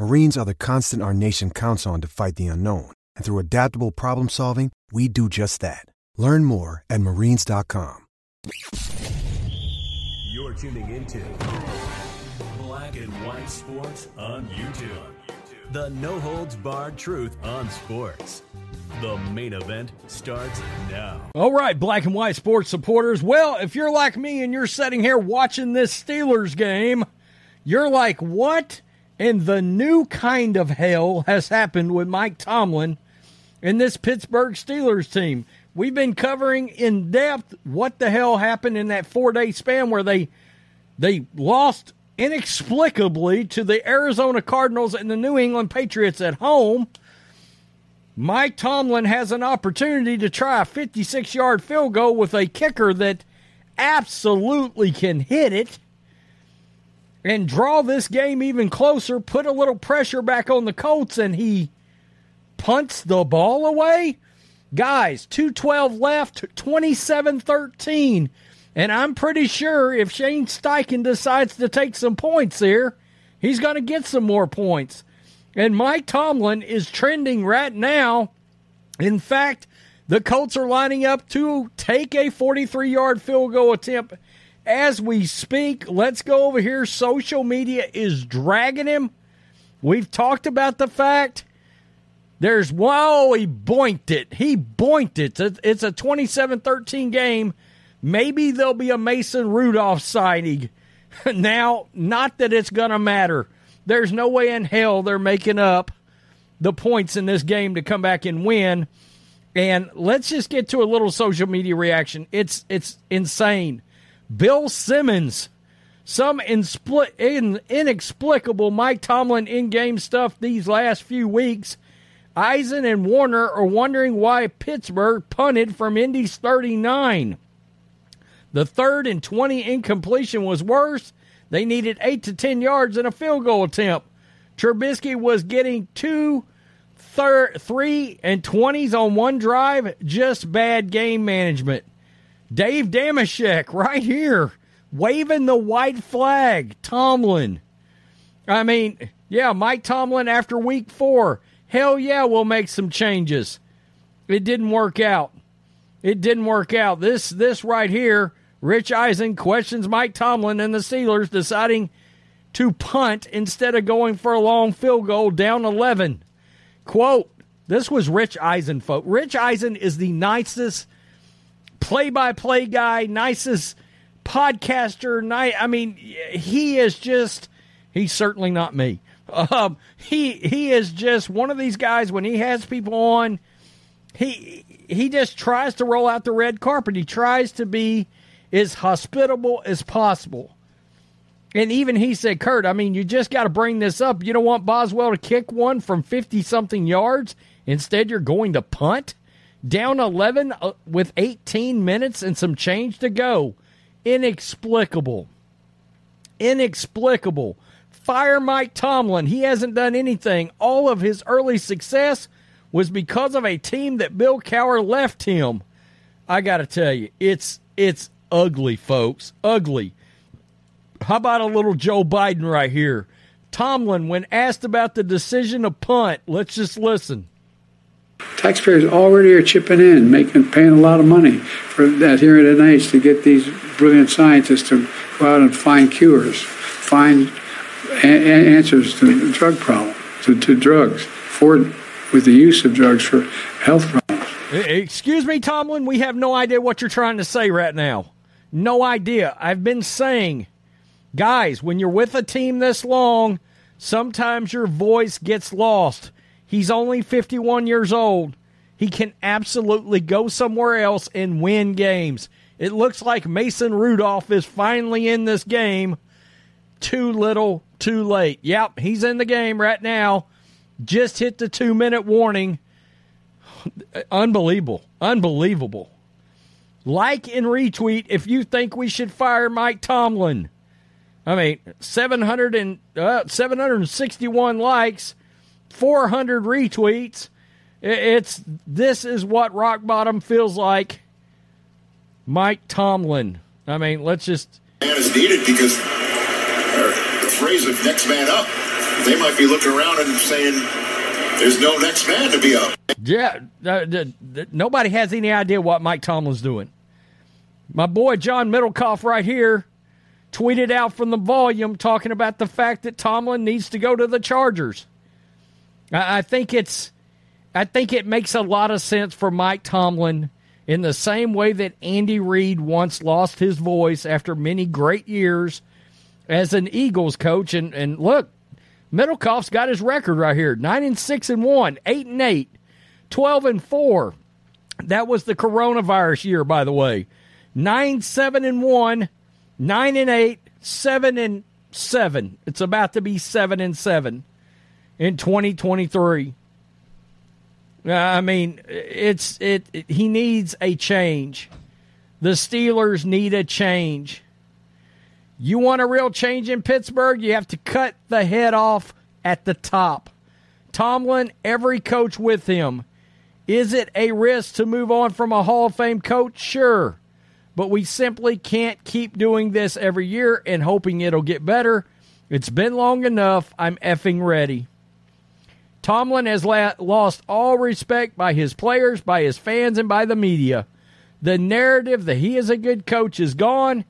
Marines are the constant our nation counts on to fight the unknown. And through adaptable problem solving, we do just that. Learn more at marines.com. You're tuning into Black and White Sports on YouTube. The no holds barred truth on sports. The main event starts now. All right, black and white sports supporters. Well, if you're like me and you're sitting here watching this Steelers game, you're like, what? And the new kind of hell has happened with Mike Tomlin and this Pittsburgh Steelers team. We've been covering in depth what the hell happened in that four day span where they they lost inexplicably to the Arizona Cardinals and the New England Patriots at home. Mike Tomlin has an opportunity to try a 56 yard field goal with a kicker that absolutely can hit it and draw this game even closer, put a little pressure back on the Colts, and he punts the ball away. Guys, 212 left, 27 13. And I'm pretty sure if Shane Steichen decides to take some points here, he's going to get some more points. And Mike Tomlin is trending right now. In fact, the Colts are lining up to take a 43 yard field goal attempt as we speak. Let's go over here. Social media is dragging him. We've talked about the fact there's, whoa, he boinked it. He boinked it. It's a 27 13 game. Maybe there'll be a Mason Rudolph signing. now, not that it's to matter. There's no way in hell they're making up the points in this game to come back and win. And let's just get to a little social media reaction. It's it's insane. Bill Simmons, some in, inexplicable Mike Tomlin in game stuff these last few weeks. Eisen and Warner are wondering why Pittsburgh punted from Indy's 39. The third and 20 incompletion was worse. They needed 8 to 10 yards in a field goal attempt. Trubisky was getting two, thir- three, and 20s on one drive. Just bad game management. Dave Dameshek right here waving the white flag. Tomlin. I mean, yeah, Mike Tomlin after week four. Hell yeah, we'll make some changes. It didn't work out. It didn't work out. This this right here, Rich Eisen questions Mike Tomlin and the Steelers deciding to punt instead of going for a long field goal down 11. Quote, this was Rich Eisen, folks. Rich Eisen is the nicest play by play guy, nicest podcaster. Night, I mean, he is just, he's certainly not me. Um, he he is just one of these guys when he has people on, he he just tries to roll out the red carpet. He tries to be as hospitable as possible. And even he said, Kurt, I mean, you just got to bring this up. You don't want Boswell to kick one from 50 something yards. Instead, you're going to punt down 11 uh, with 18 minutes and some change to go. Inexplicable. Inexplicable. Fire Mike Tomlin. He hasn't done anything. All of his early success was because of a team that Bill Cowher left him. I got to tell you, it's it's ugly, folks. Ugly. How about a little Joe Biden right here? Tomlin, when asked about the decision to punt, let's just listen. Taxpayers already are chipping in, making paying a lot of money for that here at NIH to get these brilliant scientists to go out and find cures, find a- answers to the drug problem, to, to drugs, for with the use of drugs for health problems. Excuse me, Tomlin. We have no idea what you're trying to say right now. No idea. I've been saying, guys, when you're with a team this long, sometimes your voice gets lost. He's only 51 years old. He can absolutely go somewhere else and win games. It looks like Mason Rudolph is finally in this game. Too little, too late. Yep, he's in the game right now. Just hit the two minute warning. Unbelievable. Unbelievable. Like and retweet if you think we should fire Mike Tomlin. I mean, 700 and, uh, 761 likes, 400 retweets. It's this is what rock bottom feels like. Mike Tomlin. I mean, let's just. Man is needed because the phrase of next man up, they might be looking around and saying, there's no next man to be up. Yeah, uh, nobody has any idea what Mike Tomlin's doing. My boy John Middlecoff right here tweeted out from the volume talking about the fact that Tomlin needs to go to the Chargers. I, think it's I think it makes a lot of sense for Mike Tomlin in the same way that Andy Reid once lost his voice after many great years as an Eagles coach. And, and look, Middlecoff's got his record right here 9 and 6 and 1, 8 and 8, 12 and 4. That was the coronavirus year, by the way. 9 7 and 1, 9 and 8, 7 and 7. It's about to be 7 and 7 in 2023. I mean, it's it, it, He needs a change. The Steelers need a change. You want a real change in Pittsburgh? You have to cut the head off at the top. Tomlin, every coach with him. Is it a risk to move on from a Hall of Fame coach? Sure. But we simply can't keep doing this every year and hoping it'll get better. It's been long enough. I'm effing ready. Tomlin has la- lost all respect by his players, by his fans, and by the media. The narrative that he is a good coach is gone.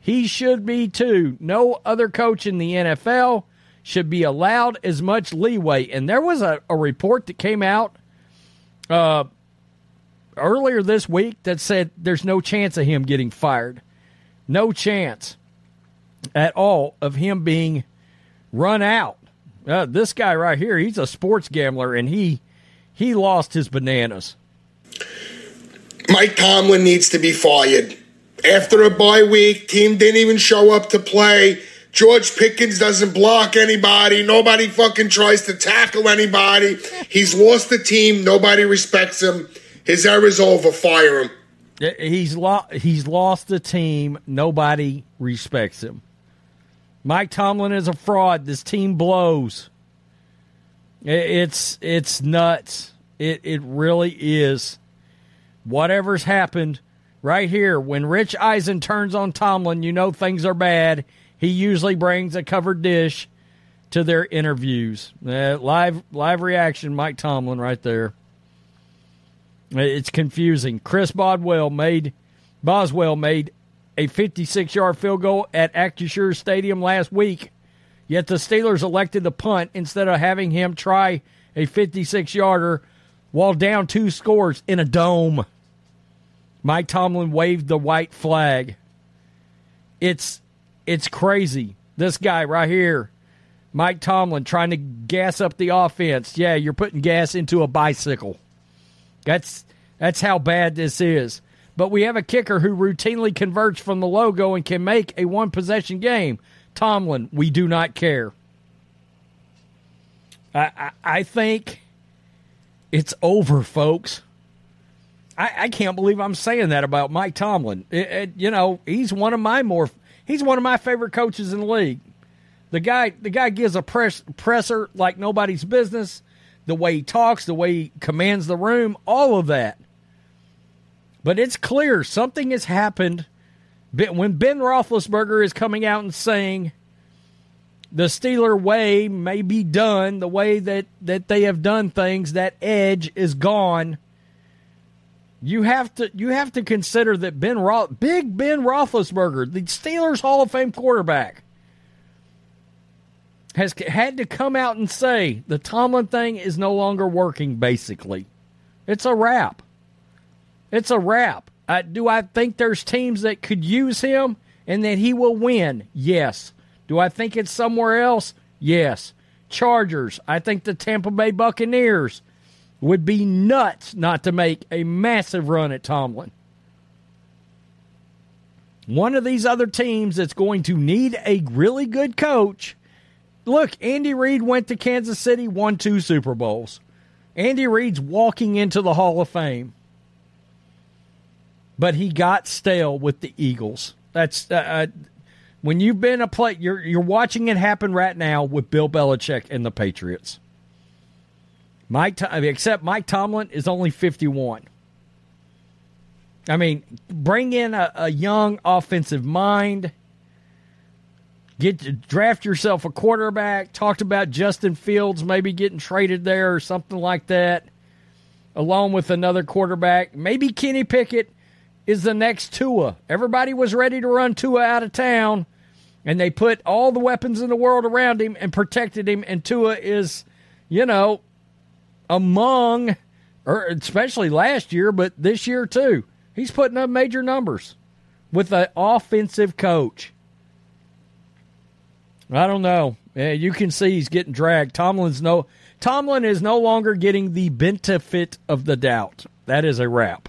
He should be too. No other coach in the NFL should be allowed as much leeway. And there was a, a report that came out uh, earlier this week that said there's no chance of him getting fired. No chance at all of him being run out. Uh, this guy right here, he's a sports gambler, and he he lost his bananas. Mike Tomlin needs to be fired. After a bye week, team didn't even show up to play. George Pickens doesn't block anybody. Nobody fucking tries to tackle anybody. He's lost the team. Nobody respects him. His era's over. Fire him. He's lo- he's lost the team. Nobody respects him. Mike Tomlin is a fraud. This team blows. It's it's nuts. It it really is. Whatever's happened, right here, when Rich Eisen turns on Tomlin, you know things are bad. He usually brings a covered dish to their interviews. Uh, live live reaction, Mike Tomlin, right there. It's confusing. Chris Bodwell made Boswell made a 56 yard field goal at Acrisure Stadium last week, yet the Steelers elected to punt instead of having him try a 56 yarder while down two scores in a dome. Mike Tomlin waved the white flag. It's it's crazy. This guy right here, Mike Tomlin, trying to gas up the offense. Yeah, you're putting gas into a bicycle. That's that's how bad this is. But we have a kicker who routinely converts from the logo and can make a one possession game. Tomlin, we do not care. I, I, I think it's over, folks. I, I can't believe I'm saying that about Mike Tomlin. It, it, you know, he's one of my more he's one of my favorite coaches in the league. The guy the guy gives a press, presser like nobody's business. The way he talks, the way he commands the room, all of that. But it's clear something has happened when Ben Roethlisberger is coming out and saying the Steeler way may be done the way that, that they have done things. That edge is gone you have to you have to consider that Ben Roth, Big Ben Roethlisberger, the Steelers Hall of Fame quarterback, has had to come out and say the Tomlin thing is no longer working. Basically, it's a wrap. It's a wrap. Uh, do I think there's teams that could use him and that he will win? Yes. Do I think it's somewhere else? Yes. Chargers. I think the Tampa Bay Buccaneers would be nuts not to make a massive run at Tomlin. One of these other teams that's going to need a really good coach. Look, Andy Reid went to Kansas City, won two Super Bowls. Andy Reid's walking into the Hall of Fame. But he got stale with the Eagles. That's uh, uh when you've been a play, you're you're watching it happen right now with Bill Belichick and the Patriots. Mike, except Mike Tomlin is only 51. I mean, bring in a, a young offensive mind. Get draft yourself a quarterback. Talked about Justin Fields maybe getting traded there or something like that, along with another quarterback. Maybe Kenny Pickett is the next Tua. Everybody was ready to run Tua out of town, and they put all the weapons in the world around him and protected him. And Tua is, you know, among, or especially last year, but this year too. He's putting up major numbers with an offensive coach. I don't know. Yeah, you can see he's getting dragged. Tomlin's no Tomlin is no longer getting the benefit of the doubt. That is a wrap.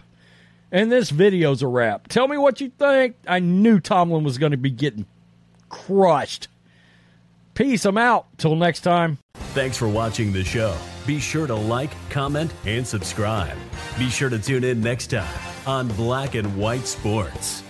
And this video's a wrap. Tell me what you think. I knew Tomlin was going to be getting crushed. Peace. I'm out. Till next time. Thanks for watching the show. Be sure to like, comment, and subscribe. Be sure to tune in next time on Black and White Sports.